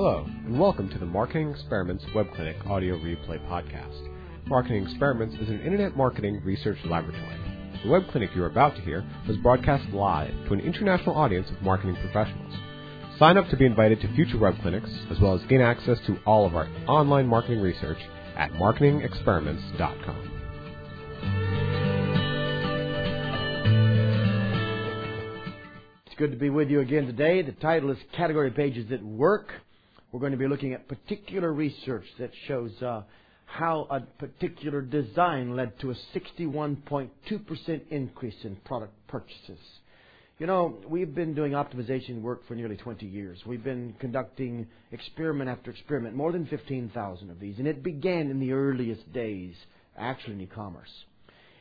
Hello, and welcome to the Marketing Experiments Web Clinic audio replay podcast. Marketing Experiments is an internet marketing research laboratory. The web clinic you are about to hear was broadcast live to an international audience of marketing professionals. Sign up to be invited to future web clinics, as well as gain access to all of our online marketing research at marketingexperiments.com. It's good to be with you again today. The title is Category Pages that Work. We're going to be looking at particular research that shows uh, how a particular design led to a 61.2% increase in product purchases. You know, we've been doing optimization work for nearly 20 years. We've been conducting experiment after experiment, more than 15,000 of these, and it began in the earliest days, actually in e-commerce.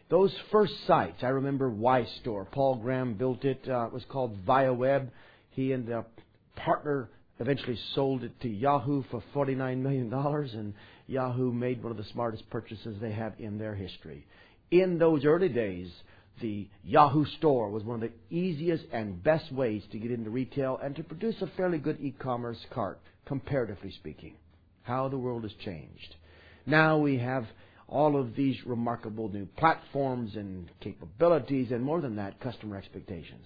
Those first sites, I remember Y Store. Paul Graham built it. Uh, it was called ViaWeb. He and a partner eventually sold it to Yahoo for $49 million, and Yahoo made one of the smartest purchases they have in their history. In those early days, the Yahoo store was one of the easiest and best ways to get into retail and to produce a fairly good e-commerce cart, comparatively speaking. How the world has changed. Now we have all of these remarkable new platforms and capabilities, and more than that, customer expectations.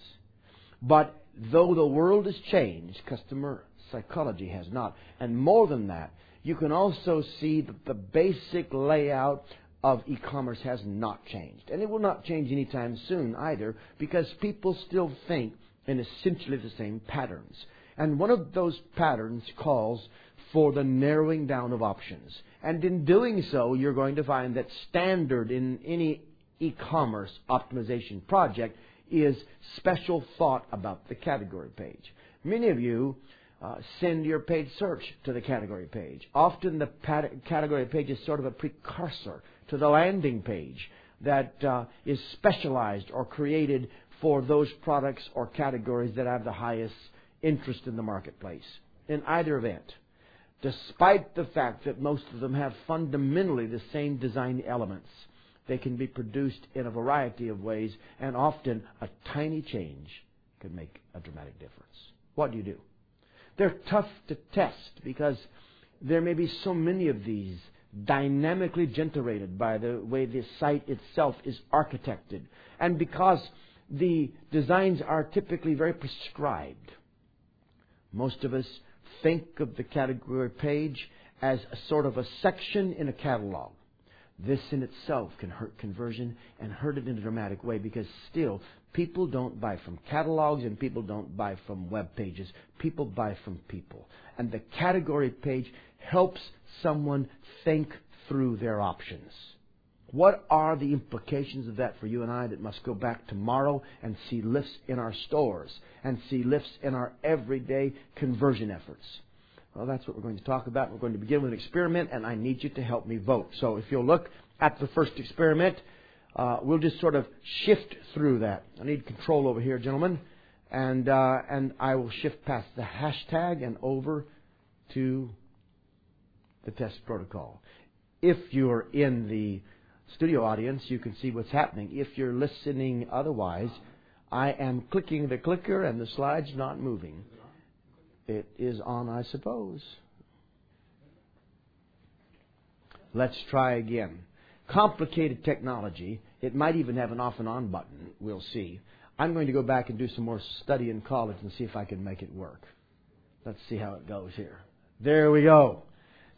But though the world has changed, customer psychology has not. And more than that, you can also see that the basic layout of e-commerce has not changed. And it will not change anytime soon either because people still think in essentially the same patterns. And one of those patterns calls for the narrowing down of options. And in doing so, you're going to find that standard in any e-commerce optimization project is special thought about the category page. Many of you uh, send your paid search to the category page. Often the pat- category page is sort of a precursor to the landing page that uh, is specialized or created for those products or categories that have the highest interest in the marketplace. In either event, despite the fact that most of them have fundamentally the same design elements, they can be produced in a variety of ways, and often a tiny change can make a dramatic difference. What do you do? They're tough to test because there may be so many of these dynamically generated by the way the site itself is architected, and because the designs are typically very prescribed. Most of us think of the category page as a sort of a section in a catalog. This in itself can hurt conversion and hurt it in a dramatic way because still people don't buy from catalogs and people don't buy from web pages. People buy from people. And the category page helps someone think through their options. What are the implications of that for you and I that must go back tomorrow and see lifts in our stores and see lifts in our everyday conversion efforts? Well, that's what we're going to talk about. We're going to begin with an experiment, and I need you to help me vote. So if you'll look at the first experiment, uh, we'll just sort of shift through that. I need control over here, gentlemen, and uh, and I will shift past the hashtag and over to the test protocol. If you're in the studio audience, you can see what's happening. If you're listening otherwise, I am clicking the clicker and the slide's not moving. It is on, I suppose. Let's try again. Complicated technology. It might even have an off and on button. We'll see. I'm going to go back and do some more study in college and see if I can make it work. Let's see how it goes here. There we go.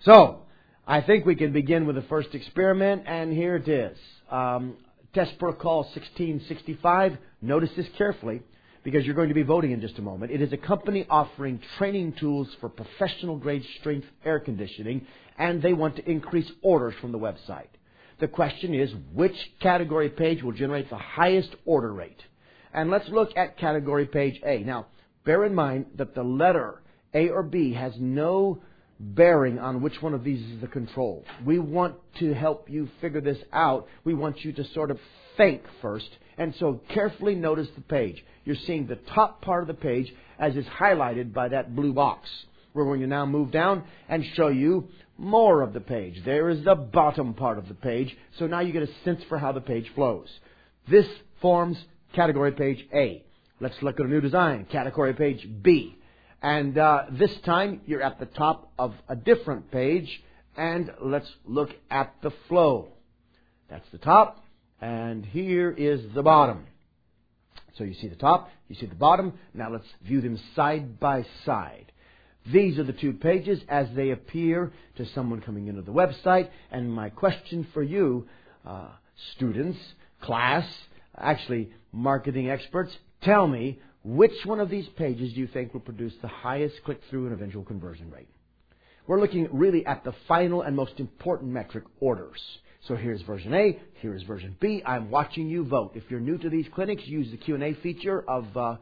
So, I think we can begin with the first experiment, and here it is. Um, test protocol 1665. Notice this carefully because you're going to be voting in just a moment. It is a company offering training tools for professional grade strength air conditioning, and they want to increase orders from the website. The question is, which category page will generate the highest order rate? And let's look at category page A. Now, bear in mind that the letter A or B has no bearing on which one of these is the control. We want to help you figure this out. We want you to sort of think first. And so carefully notice the page. You're seeing the top part of the page as is highlighted by that blue box. We're going to now move down and show you more of the page. There is the bottom part of the page. So now you get a sense for how the page flows. This forms category page A. Let's look at a new design, category page B. And uh, this time you're at the top of a different page, and let's look at the flow. That's the top, and here is the bottom. So you see the top, you see the bottom. Now let's view them side by side. These are the two pages as they appear to someone coming into the website. And my question for you, uh, students, class, actually marketing experts, tell me which one of these pages do you think will produce the highest click through and eventual conversion rate? We're looking really at the final and most important metric, orders. So here's version A, here's version B. I'm watching you vote. If you're new to these clinics, use the Q&A feature of uh,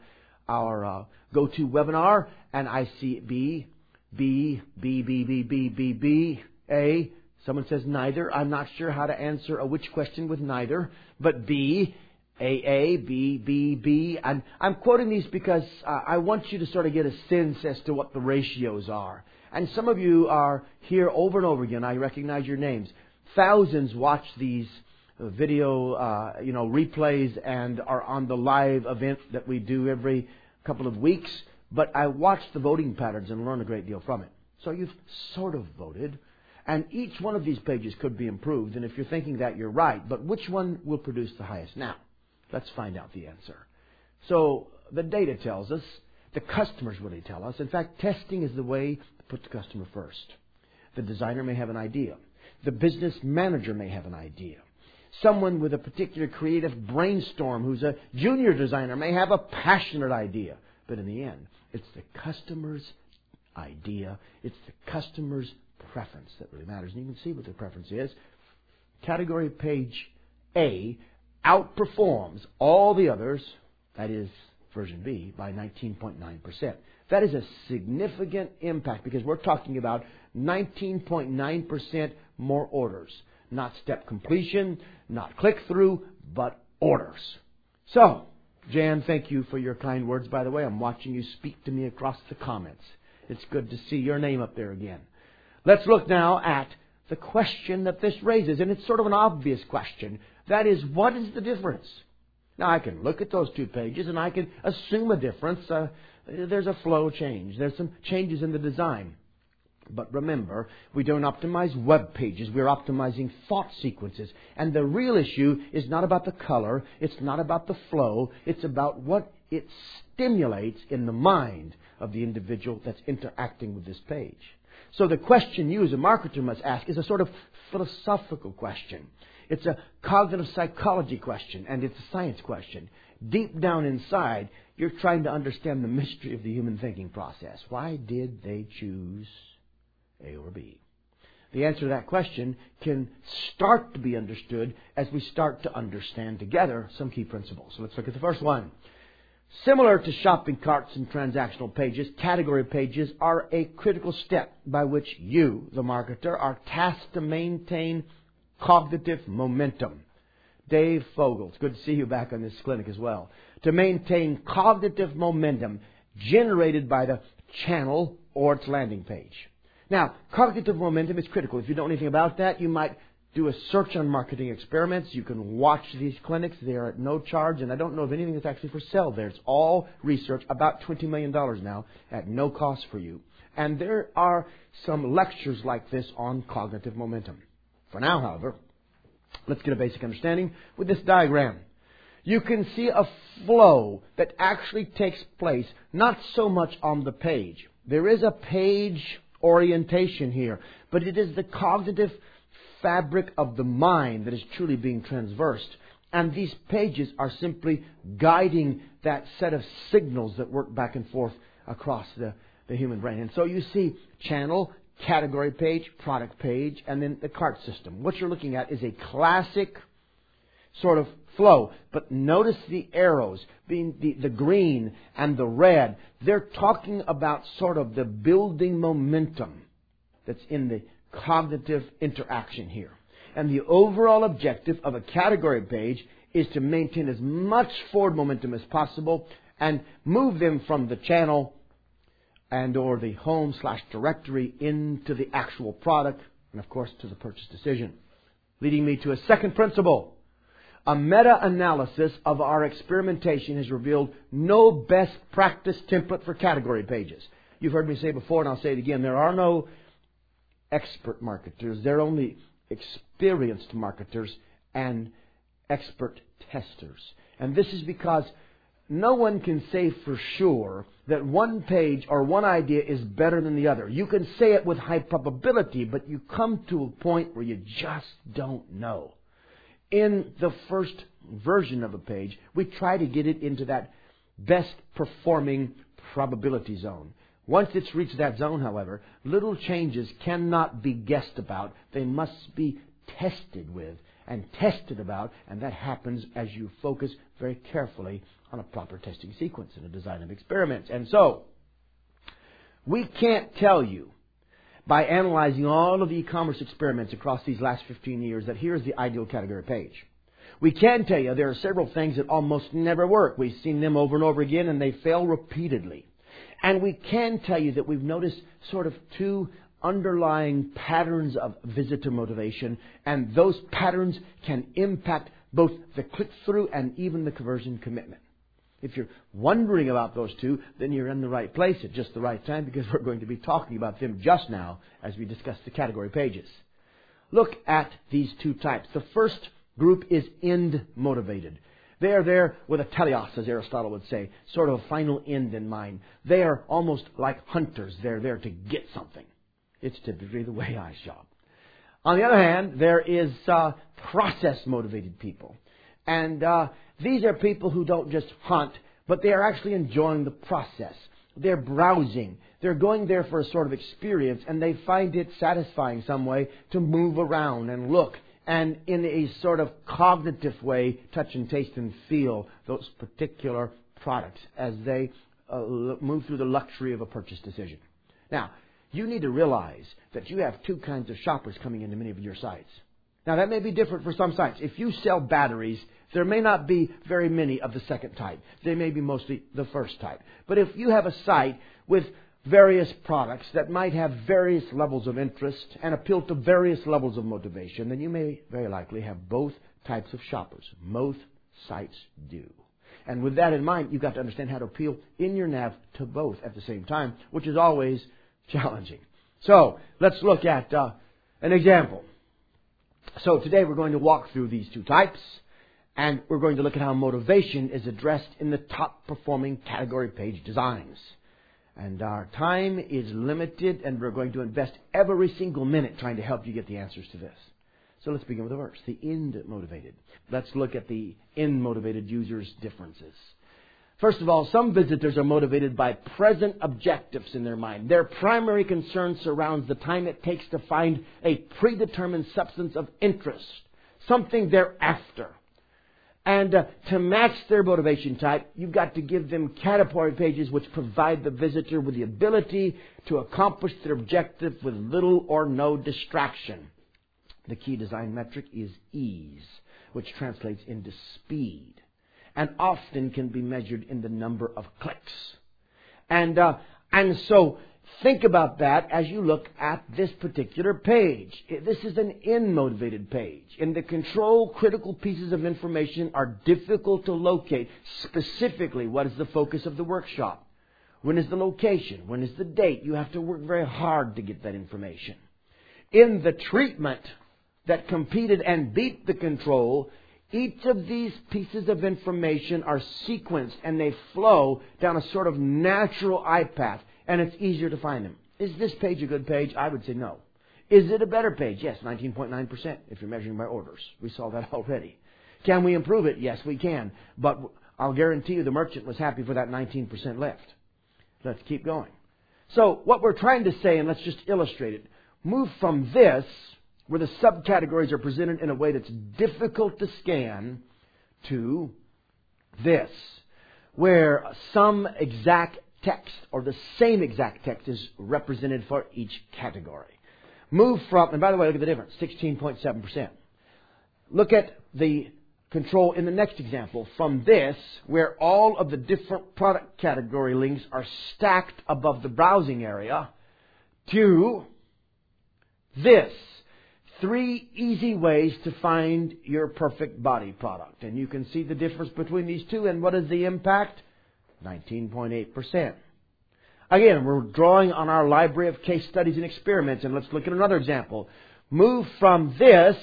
our uh, GoToWebinar, and I see B, B, B, B, B, B, B, B, A. Someone says neither. I'm not sure how to answer a which question with neither, but B, A, A, B, B, B. And I'm quoting these because uh, I want you to sort of get a sense as to what the ratios are. And some of you are here over and over again. I recognize your names. Thousands watch these video, uh, you know, replays and are on the live event that we do every couple of weeks. But I watch the voting patterns and learn a great deal from it. So you've sort of voted. And each one of these pages could be improved. And if you're thinking that, you're right. But which one will produce the highest? Now, let's find out the answer. So the data tells us. The customers really tell us. In fact, testing is the way to put the customer first. The designer may have an idea. The business manager may have an idea. Someone with a particular creative brainstorm who's a junior designer may have a passionate idea. But in the end, it's the customer's idea, it's the customer's preference that really matters. And you can see what the preference is. Category page A outperforms all the others, that is version B, by 19.9%. That is a significant impact because we're talking about 19.9% more orders. Not step completion, not click through, but orders. So, Jan, thank you for your kind words, by the way. I'm watching you speak to me across the comments. It's good to see your name up there again. Let's look now at the question that this raises, and it's sort of an obvious question. That is, what is the difference? Now, I can look at those two pages and I can assume a difference. Uh, there's a flow change. There's some changes in the design. But remember, we don't optimize web pages. We're optimizing thought sequences. And the real issue is not about the color. It's not about the flow. It's about what it stimulates in the mind of the individual that's interacting with this page. So the question you as a marketer must ask is a sort of philosophical question. It's a cognitive psychology question and it's a science question. Deep down inside, you're trying to understand the mystery of the human thinking process. Why did they choose a or B? The answer to that question can start to be understood as we start to understand together some key principles. So let's look at the first one. Similar to shopping carts and transactional pages, category pages are a critical step by which you, the marketer, are tasked to maintain cognitive momentum. Dave Fogel, it's good to see you back on this clinic as well. To maintain cognitive momentum generated by the channel or its landing page. Now, cognitive momentum is critical. If you don't know anything about that, you might do a search on marketing experiments. You can watch these clinics. They are at no charge, and I don't know of anything that's actually for sale there. It's all research, about $20 million now, at no cost for you. And there are some lectures like this on cognitive momentum. For now, however, let's get a basic understanding with this diagram. You can see a flow that actually takes place not so much on the page. There is a page orientation here, but it is the cognitive fabric of the mind that is truly being transversed. And these pages are simply guiding that set of signals that work back and forth across the, the human brain. And so you see channel, category page, product page, and then the cart system. What you're looking at is a classic sort of flow. But notice the arrows, being the, the green and the red. They're talking about sort of the building momentum that's in the cognitive interaction here. And the overall objective of a category page is to maintain as much forward momentum as possible and move them from the channel and or the home slash directory into the actual product and of course to the purchase decision. Leading me to a second principle. A meta-analysis of our experimentation has revealed no best practice template for category pages. You've heard me say before, and I'll say it again. There are no expert marketers. There are only experienced marketers and expert testers. And this is because no one can say for sure that one page or one idea is better than the other. You can say it with high probability, but you come to a point where you just don't know. In the first version of a page, we try to get it into that best performing probability zone. Once it's reached that zone, however, little changes cannot be guessed about. They must be tested with and tested about, and that happens as you focus very carefully on a proper testing sequence and a design of experiments. And so, we can't tell you by analyzing all of the e-commerce experiments across these last 15 years that here's the ideal category page. We can tell you there are several things that almost never work. We've seen them over and over again and they fail repeatedly. And we can tell you that we've noticed sort of two underlying patterns of visitor motivation, and those patterns can impact both the click through and even the conversion commitment. If you're wondering about those two, then you're in the right place at just the right time because we're going to be talking about them just now as we discuss the category pages. Look at these two types. The first group is end motivated. They are there with a teleos, as Aristotle would say, sort of a final end in mind. They are almost like hunters. They're there to get something. It's typically the way I shop. On the other hand, there is uh, process motivated people. And uh, these are people who don't just hunt, but they are actually enjoying the process. They're browsing. They're going there for a sort of experience, and they find it satisfying some way to move around and look and in a sort of cognitive way, touch and taste and feel those particular products as they uh, move through the luxury of a purchase decision. Now, you need to realize that you have two kinds of shoppers coming into many of your sites. Now, that may be different for some sites. If you sell batteries, there may not be very many of the second type. They may be mostly the first type. But if you have a site with various products that might have various levels of interest and appeal to various levels of motivation, then you may very likely have both types of shoppers. Most sites do. And with that in mind, you've got to understand how to appeal in your nav to both at the same time, which is always challenging. So, let's look at uh, an example. So today we're going to walk through these two types, and we're going to look at how motivation is addressed in the top performing category page designs. And our time is limited, and we're going to invest every single minute trying to help you get the answers to this. So let's begin with the verse, the end motivated. Let's look at the end motivated users' differences. First of all, some visitors are motivated by present objectives in their mind. Their primary concern surrounds the time it takes to find a predetermined substance of interest, something they're after. And uh, to match their motivation type, you've got to give them category pages which provide the visitor with the ability to accomplish their objective with little or no distraction. The key design metric is ease, which translates into speed, and often can be measured in the number of clicks. And uh, and so Think about that as you look at this particular page. This is an in motivated page. In the control, critical pieces of information are difficult to locate. Specifically, what is the focus of the workshop? When is the location? When is the date? You have to work very hard to get that information. In the treatment that competed and beat the control, each of these pieces of information are sequenced and they flow down a sort of natural eye path and it's easier to find them. Is this page a good page? I would say no. Is it a better page? Yes, 19.9% if you're measuring by orders. We saw that already. Can we improve it? Yes, we can. But I'll guarantee you the merchant was happy for that 19% left. Let's keep going. So what we're trying to say, and let's just illustrate it, move from this, where the subcategories are presented in a way that's difficult to scan, to this, where some exact text or the same exact text is represented for each category. Move from, and by the way, look at the difference 16.7%. Look at the control in the next example. From this, where all of the different product category links are stacked above the browsing area, to this. Three easy ways to find your perfect body product. And you can see the difference between these two. And what is the impact? 19.8%. Again, we're drawing on our library of case studies and experiments, and let's look at another example. Move from this,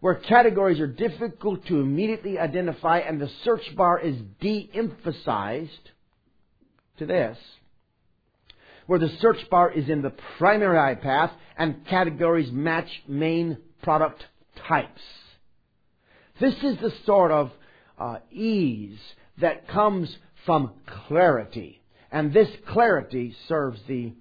where categories are difficult to immediately identify and the search bar is de-emphasized, to this, where the search bar is in the primary path and categories match main product types. This is the sort of uh, ease that comes from clarity. And this clarity serves the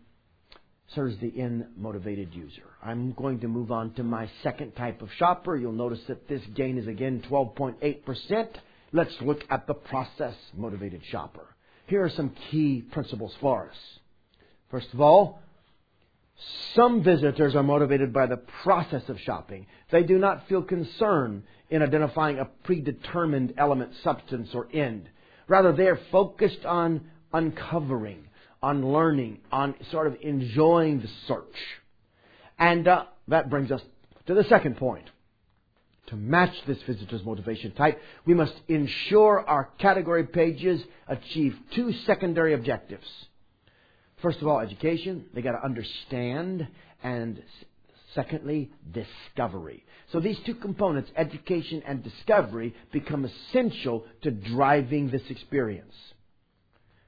serves the in-motivated user. I'm going to move on to my second type of shopper. You'll notice that this gain is again 12.8%. Let's look at the process motivated shopper. Here are some key principles for us. First of all, some visitors are motivated by the process of shopping. They do not feel concern in identifying a predetermined element, substance, or end. Rather, they are focused on uncovering, on learning, on sort of enjoying the search. And uh, that brings us to the second point. To match this visitor's motivation type, we must ensure our category pages achieve two secondary objectives. First of all, education. They got to understand, and secondly, discovery. So these two components, education and discovery, become essential to driving this experience.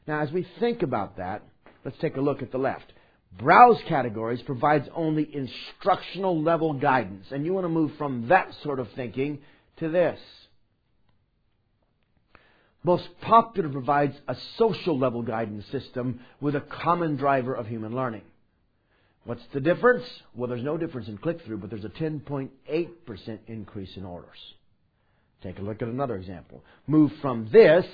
Now, as we think about that, let's take a look at the left. Browse categories provides only instructional level guidance, and you want to move from that sort of thinking to this. Most popular provides a social level guidance system with a common driver of human learning. What's the difference? Well, there's no difference in click through, but there's a 10.8% increase in orders. Take a look at another example. Move from this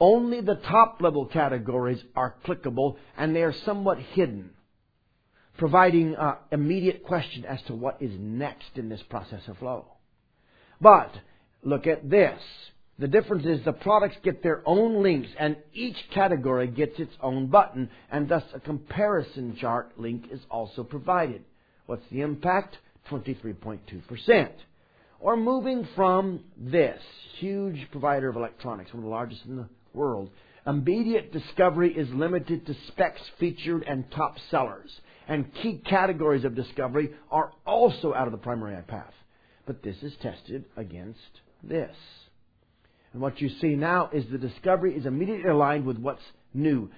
only the top level categories are clickable and they are somewhat hidden, providing uh, immediate question as to what is next in this process of flow. But look at this. The difference is the products get their own links and each category gets its own button and thus a comparison chart link is also provided. What's the impact? 23.2%. Or moving from this huge provider of electronics, one of the largest in the world. Immediate discovery is limited to specs featured and top sellers. And key categories of discovery are also out of the primary path. But this is tested against this. And what you see now is the discovery is immediately aligned with what's new,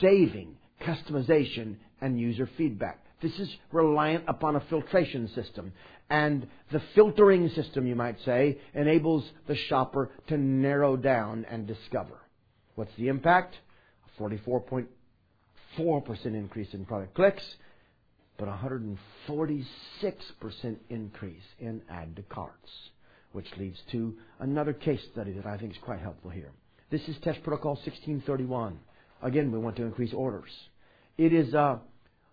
saving, customization, and user feedback. This is reliant upon a filtration system. And the filtering system, you might say, enables the shopper to narrow down and discover. What's the impact? A 44.4% increase in product clicks, but 146% increase in add to carts, which leads to another case study that I think is quite helpful here. This is Test Protocol 1631. Again, we want to increase orders. It is uh,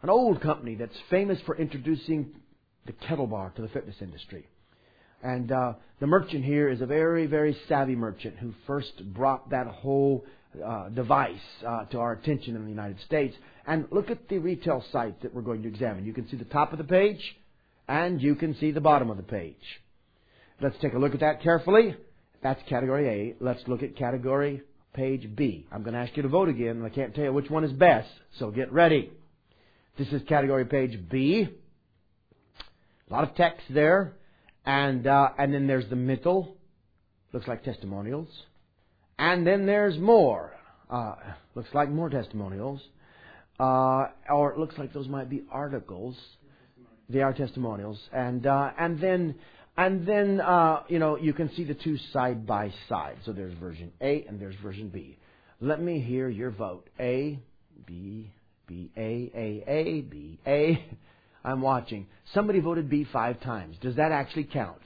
an old company that's famous for introducing the kettlebell to the fitness industry. And uh, the merchant here is a very, very savvy merchant who first brought that whole uh, device uh, to our attention in the United States. And look at the retail site that we're going to examine. You can see the top of the page, and you can see the bottom of the page. Let's take a look at that carefully. That's category A. Let's look at category page B. I'm going to ask you to vote again, and I can't tell you which one is best, so get ready. This is category page B. A lot of text there. And, uh, and then there's the middle. Looks like testimonials. And then there's more. Uh, looks like more testimonials. Uh, or it looks like those might be articles. They are testimonials. And, uh, and then, and then, uh, you know, you can see the two side by side. So there's version A and there's version B. Let me hear your vote. A, B, B, A, A, A, B, A. I'm watching. Somebody voted B five times. Does that actually count?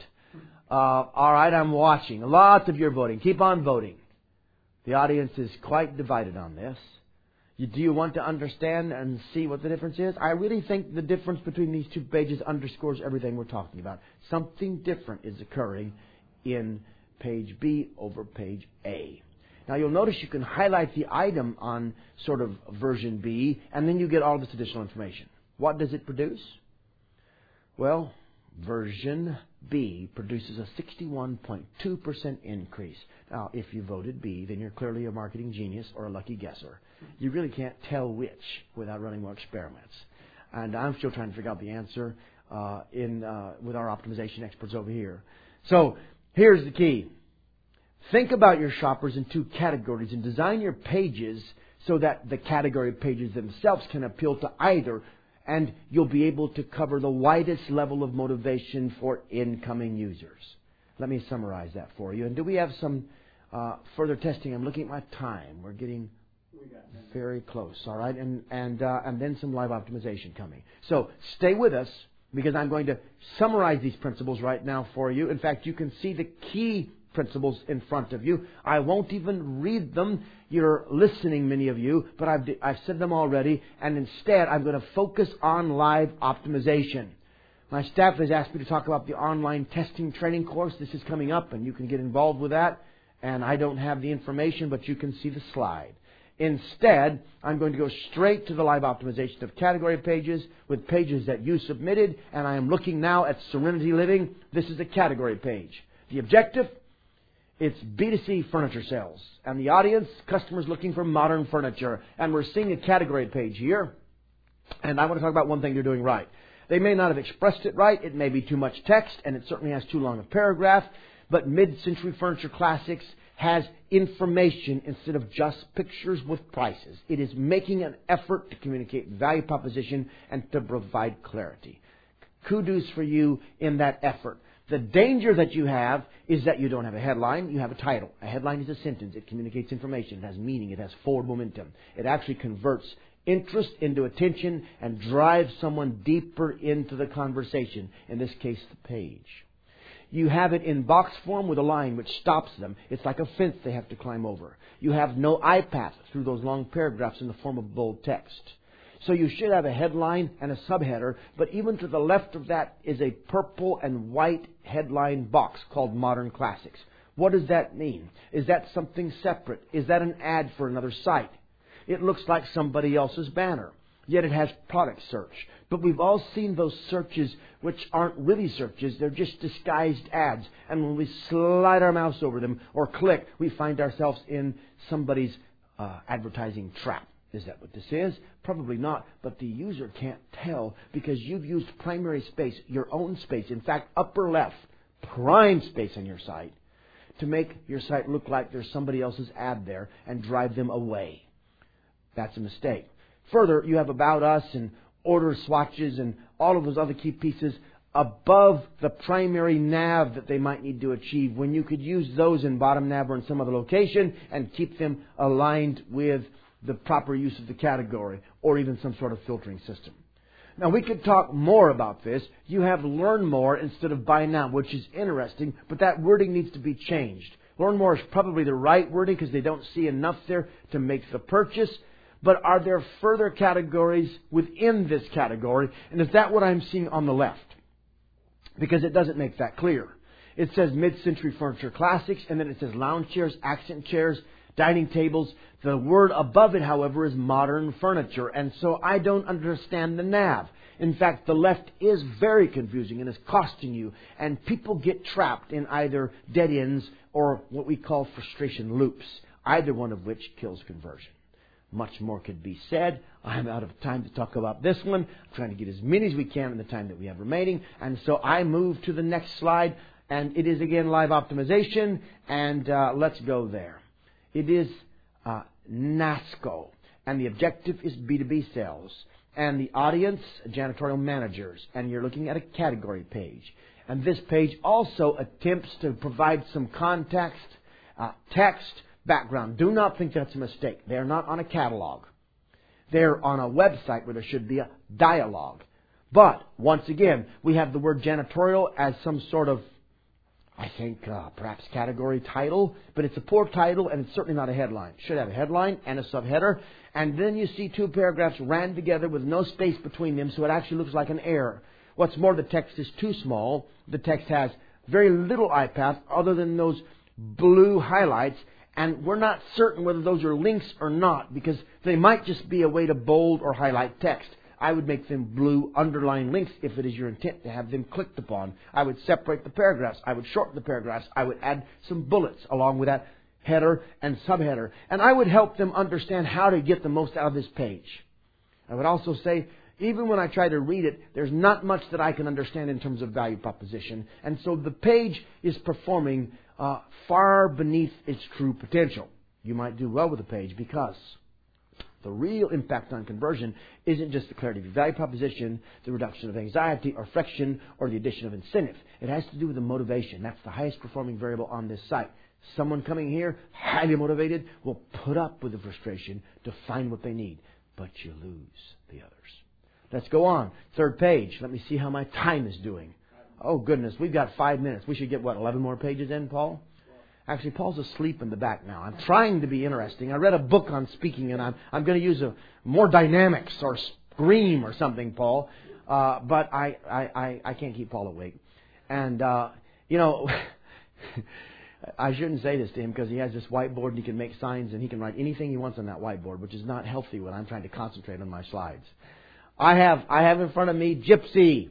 Uh, all right, I'm watching. Lots of you are voting. Keep on voting. The audience is quite divided on this. Do you want to understand and see what the difference is? I really think the difference between these two pages underscores everything we're talking about. Something different is occurring in page B over page A. Now you'll notice you can highlight the item on sort of version B, and then you get all this additional information. What does it produce? Well, version B produces a 61.2% increase. Now, if you voted B, then you're clearly a marketing genius or a lucky guesser. You really can't tell which without running more experiments. And I'm still trying to figure out the answer uh, in uh, with our optimization experts over here. So here's the key. Think about your shoppers in two categories and design your pages so that the category pages themselves can appeal to either and you'll be able to cover the widest level of motivation for incoming users. Let me summarize that for you. And do we have some uh, further testing? I'm looking at my time. We're getting very close. All right, and and uh, and then some live optimization coming. So stay with us because I'm going to summarize these principles right now for you. In fact, you can see the key principles in front of you. I won't even read them. You're listening, many of you, but I've, I've said them already, and instead I'm going to focus on live optimization. My staff has asked me to talk about the online testing training course. This is coming up, and you can get involved with that. And I don't have the information, but you can see the slide. Instead, I'm going to go straight to the live optimization of category pages with pages that you submitted, and I am looking now at Serenity Living. This is a category page. The objective it's B2C furniture sales. And the audience, customers looking for modern furniture. And we're seeing a category page here. And I want to talk about one thing they're doing right. They may not have expressed it right. It may be too much text, and it certainly has too long a paragraph. But mid-century furniture classics has information instead of just pictures with prices. It is making an effort to communicate value proposition and to provide clarity. Kudos for you in that effort. The danger that you have is that you don't have a headline, you have a title. A headline is a sentence. It communicates information. It has meaning. It has forward momentum. It actually converts interest into attention and drives someone deeper into the conversation. In this case, the page. You have it in box form with a line which stops them. It's like a fence they have to climb over. You have no eye path through those long paragraphs in the form of bold text. So you should have a headline and a subheader, but even to the left of that is a purple and white headline box called Modern Classics. What does that mean? Is that something separate? Is that an ad for another site? It looks like somebody else's banner, yet it has product search. But we've all seen those searches which aren't really searches, they're just disguised ads. And when we slide our mouse over them or click, we find ourselves in somebody's uh, advertising trap. Is that what this is? Probably not, but the user can't tell because you've used primary space, your own space, in fact, upper left, prime space on your site, to make your site look like there's somebody else's ad there and drive them away. That's a mistake. Further, you have About Us and order swatches and all of those other key pieces above the primary nav that they might need to achieve when you could use those in bottom nav or in some other location and keep them aligned with the proper use of the category or even some sort of filtering system. Now we could talk more about this. You have learn more instead of buy now, which is interesting, but that wording needs to be changed. Learn more is probably the right wording because they don't see enough there to make the purchase. But are there further categories within this category? And is that what I'm seeing on the left? Because it doesn't make that clear. It says mid-century furniture classics, and then it says lounge chairs, accent chairs, dining tables. The word above it, however, is modern furniture, and so I don't understand the nav. In fact, the left is very confusing and is costing you, and people get trapped in either dead ends or what we call frustration loops, either one of which kills conversion. Much more could be said. I'm out of time to talk about this one. I'm trying to get as many as we can in the time that we have remaining, and so I move to the next slide, and it is again live optimization, and uh, let's go there. It is uh, NASCO, and the objective is B2B sales. And the audience, janitorial managers, and you're looking at a category page. And this page also attempts to provide some context, uh, text, background. Do not think that's a mistake. They're not on a catalog. They're on a website where there should be a dialogue. But, once again, we have the word janitorial as some sort of I think uh, perhaps category title, but it's a poor title and it's certainly not a headline. Should have a headline and a subheader, and then you see two paragraphs ran together with no space between them, so it actually looks like an error. What's more, the text is too small. The text has very little eye path other than those blue highlights, and we're not certain whether those are links or not because they might just be a way to bold or highlight text. I would make them blue underline links if it is your intent to have them clicked upon. I would separate the paragraphs. I would shorten the paragraphs. I would add some bullets along with that header and subheader. And I would help them understand how to get the most out of this page. I would also say, even when I try to read it, there's not much that I can understand in terms of value proposition. And so the page is performing uh, far beneath its true potential. You might do well with the page because the real impact on conversion isn't just the clarity of your value proposition, the reduction of anxiety or friction, or the addition of incentive. It has to do with the motivation. That's the highest performing variable on this site. Someone coming here, highly motivated, will put up with the frustration to find what they need. But you lose the others. Let's go on. Third page. Let me see how my time is doing. Oh, goodness. We've got five minutes. We should get, what, 11 more pages in, Paul? Actually, Paul's asleep in the back now. I'm trying to be interesting. I read a book on speaking, and I'm, I'm going to use a more dynamics or scream or something, Paul. Uh, but I, I, I, I can't keep Paul awake. And, uh, you know, I shouldn't say this to him because he has this whiteboard and he can make signs and he can write anything he wants on that whiteboard, which is not healthy when I'm trying to concentrate on my slides. I have, I have in front of me Gypsy,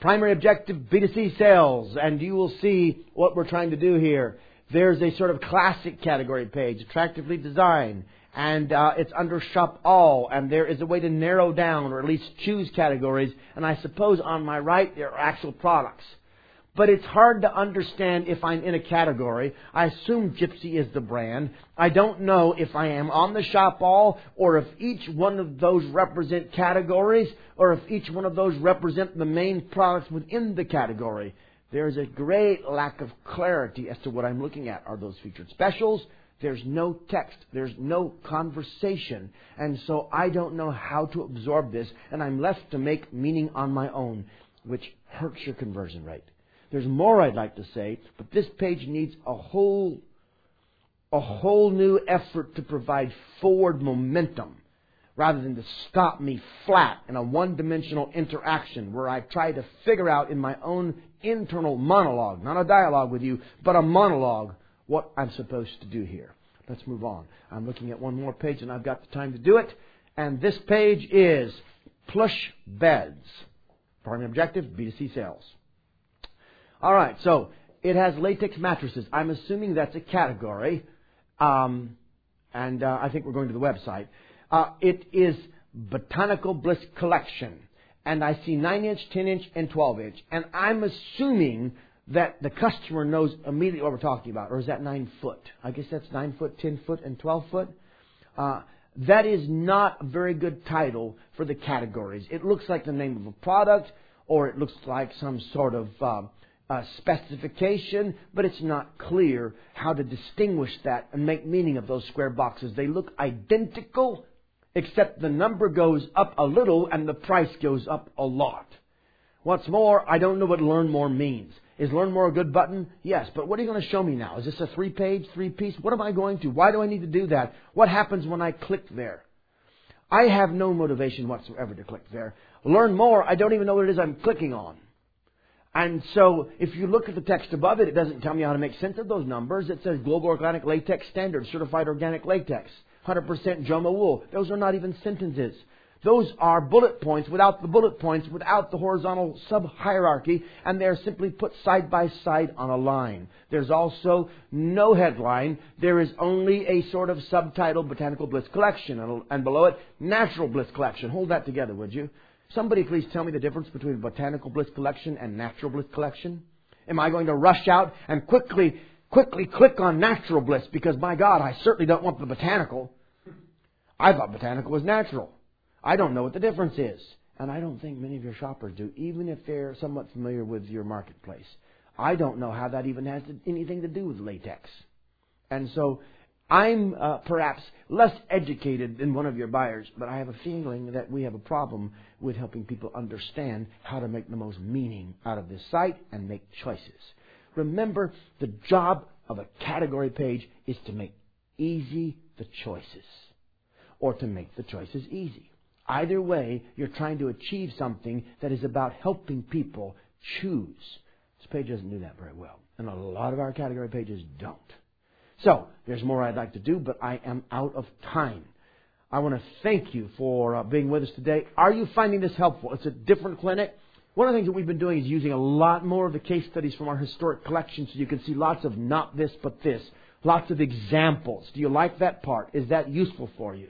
primary objective B2C sales, and you will see what we're trying to do here. There's a sort of classic category page, attractively designed, and uh, it's under Shop All, and there is a way to narrow down or at least choose categories. And I suppose on my right there are actual products. But it's hard to understand if I'm in a category. I assume Gypsy is the brand. I don't know if I am on the shop all or if each one of those represent categories or if each one of those represent the main products within the category. There's a great lack of clarity as to what I'm looking at. Are those featured specials? There's no text. There's no conversation. And so I don't know how to absorb this, and I'm left to make meaning on my own, which hurts your conversion rate. There's more I'd like to say, but this page needs a whole, a whole new effort to provide forward momentum rather than to stop me flat in a one dimensional interaction where I try to figure out in my own internal monologue, not a dialogue with you, but a monologue, what I'm supposed to do here. Let's move on. I'm looking at one more page and I've got the time to do it. And this page is plush beds. Primary objective, B2C sales. All right, so it has latex mattresses. I'm assuming that's a category. Um, and uh, I think we're going to the website. Uh, it is Botanical Bliss Collection and I see 9 inch, 10 inch, and 12 inch. And I'm assuming that the customer knows immediately what we're talking about. Or is that 9 foot? I guess that's 9 foot, 10 foot, and 12 foot. Uh, that is not a very good title for the categories. It looks like the name of a product, or it looks like some sort of uh, uh, specification, but it's not clear how to distinguish that and make meaning of those square boxes. They look identical, except the number goes up a little and the price goes up a lot. What's more, I don't know what learn more means. Is learn more a good button? Yes, but what are you going to show me now? Is this a three page, three piece? What am I going to? Why do I need to do that? What happens when I click there? I have no motivation whatsoever to click there. Learn more, I don't even know what it is I'm clicking on. And so, if you look at the text above it, it doesn't tell me how to make sense of those numbers. It says Global Organic Latex Standard, Certified Organic Latex. 100% Joma wool. Those are not even sentences. Those are bullet points without the bullet points, without the horizontal sub-hierarchy, and they're simply put side by side on a line. There's also no headline. There is only a sort of subtitle, Botanical Bliss Collection, and below it, Natural Bliss Collection. Hold that together, would you? Somebody please tell me the difference between Botanical Bliss Collection and Natural Bliss Collection. Am I going to rush out and quickly quickly click on natural bliss because, my God, I certainly don't want the botanical. I thought botanical was natural. I don't know what the difference is. And I don't think many of your shoppers do, even if they're somewhat familiar with your marketplace. I don't know how that even has anything to do with latex. And so I'm uh, perhaps less educated than one of your buyers, but I have a feeling that we have a problem with helping people understand how to make the most meaning out of this site and make choices. Remember, the job of a category page is to make easy the choices or to make the choices easy. Either way, you're trying to achieve something that is about helping people choose. This page doesn't do that very well. And a lot of our category pages don't. So, there's more I'd like to do, but I am out of time. I want to thank you for uh, being with us today. Are you finding this helpful? It's a different clinic. One of the things that we've been doing is using a lot more of the case studies from our historic collection so you can see lots of not this but this. Lots of examples. Do you like that part? Is that useful for you?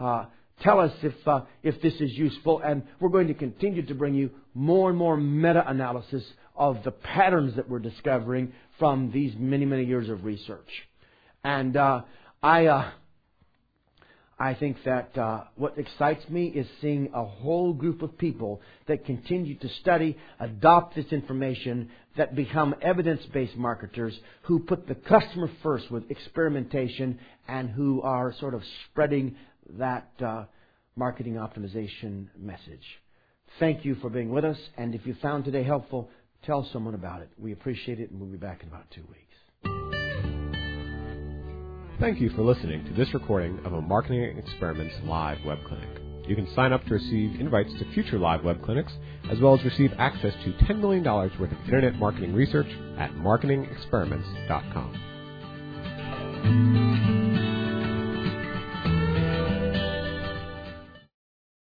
Uh, tell us if, uh, if this is useful, and we're going to continue to bring you more and more meta-analysis of the patterns that we're discovering from these many, many years of research. And uh, I, uh, I think that uh, what excites me is seeing a whole group of people that continue to study, adopt this information, that become evidence-based marketers who put the customer first with experimentation and who are sort of spreading that uh, marketing optimization message. Thank you for being with us, and if you found today helpful, tell someone about it. We appreciate it, and we'll be back in about two weeks. Thank you for listening to this recording of a Marketing Experiments live web clinic. You can sign up to receive invites to future live web clinics, as well as receive access to $10 million worth of internet marketing research at marketingexperiments.com.